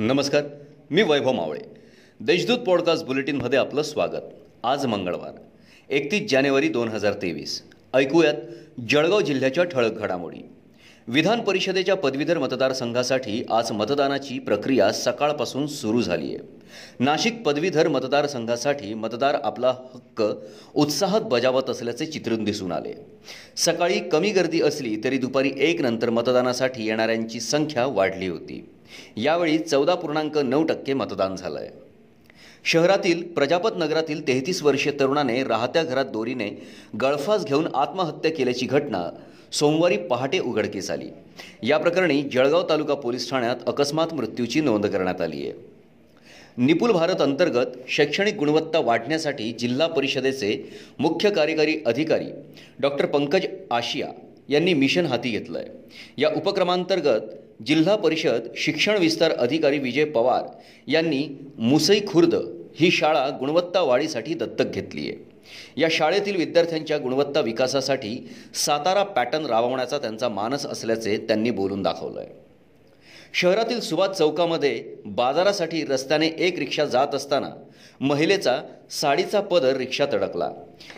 नमस्कार मी वैभव मावळे. देशदूत पॉडकास्ट बुलेटिनमध्ये आपलं स्वागत. आज मंगळवार एकतीस जानेवारी दोन हजार तेवीस. ऐकूयात जळगाव जिल्ह्याच्या ठळक घडामोडी. विधान परिषदेच्या पदवीधर मतदारसंघासाठी आज मतदानाची प्रक्रिया सकाळपासून सुरू झाली आहे नाशिक पदवीधर मतदारसंघासाठी मतदार आपला हक्क उत्साहात बजावत असल्याचे चित्रून दिसून आले. सकाळी कमी गर्दी असली तरी दुपारी एक नंतर मतदानासाठी येणाऱ्यांची संख्या वाढली होती. यावेळी चौदा पूर्णांक नऊ टक्के मतदान झालं आहे शहरातील प्रजापत नगरातील तेहतीस वर्षीय तरुणाने राहत्या घरात दोरीने गळफास घेऊन आत्महत्या केल्याची घटना सोमवारी पहाटे उघडकीस आली. या प्रकरणी जळगाव तालुका पोलीस ठाण्यात अकस्मात मृत्यूची नोंद करण्यात आली आहे. निपुल भारत अंतर्गत शैक्षणिक गुणवत्ता वाढण्यासाठी जिल्हा परिषदेचे मुख्य कार्यकारी अधिकारी डॉक्टर पंकज आशिया यांनी मिशन हाती घेतलं आहे या उपक्रमांतर्गत जिल्हा परिषद शिक्षण विस्तार अधिकारी विजय पवार यांनी मुसई खुर्द ही शाळा गुणवत्ता वाढीसाठी दत्तक घेतली आहे. या शाळेतील विद्यार्थ्यांच्या गुणवत्ता विकासासाठी सातारा पॅटर्न राबवण्याचा त्यांचा मानस असल्याचे त्यांनी बोलून दाखवलं आहे शहरातील सुभाष चौकामध्ये बाजारासाठी रस्त्याने एक रिक्षा जात असताना महिलेचा साडीचा पदर रिक्षात अडकला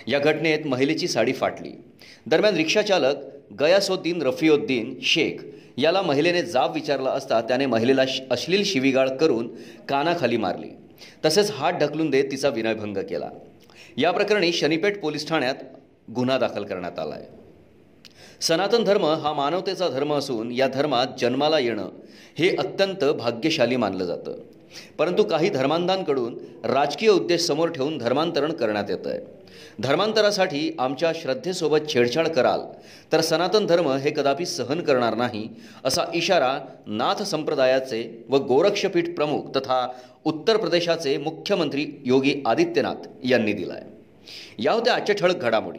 या घटनेत महिलेची साडी फाटली. दरम्यान रिक्षाचालक गयासोद्दीन रफिओद्दीन शेख याला महिलेने जाब विचारला असता त्याने महिलेला अश्लील शिवीगाळ करून कानाखाली मारली. तसेच हात ढकलून देत तिचा विनयभंग केला. या प्रकरणी शनीपेठ पोलीस ठाण्यात गुन्हा दाखल करण्यात आला आहे सनातन धर्म हा मानवतेचा धर्म असून या धर्मात जन्माला येणं हे अत्यंत भाग्यशाली मानलं जातं. परंतु काही धर्मांधांकडून राजकीय उद्देश समोर ठेवून धर्मांतरण करण्यात येतं आहे धर्मांतरासाठी आमच्या श्रद्धेसोबत छेडछाड कराल तर सनातन धर्म हे कदापि सहन करणार नाही असा इशारा नाथ संप्रदायाचे व गोरक्षपीठ प्रमुख तथा उत्तर प्रदेशाचे मुख्यमंत्री योगी आदित्यनाथ यांनी दिला आहे या होत्या आजच्या ठळक घडामोडी.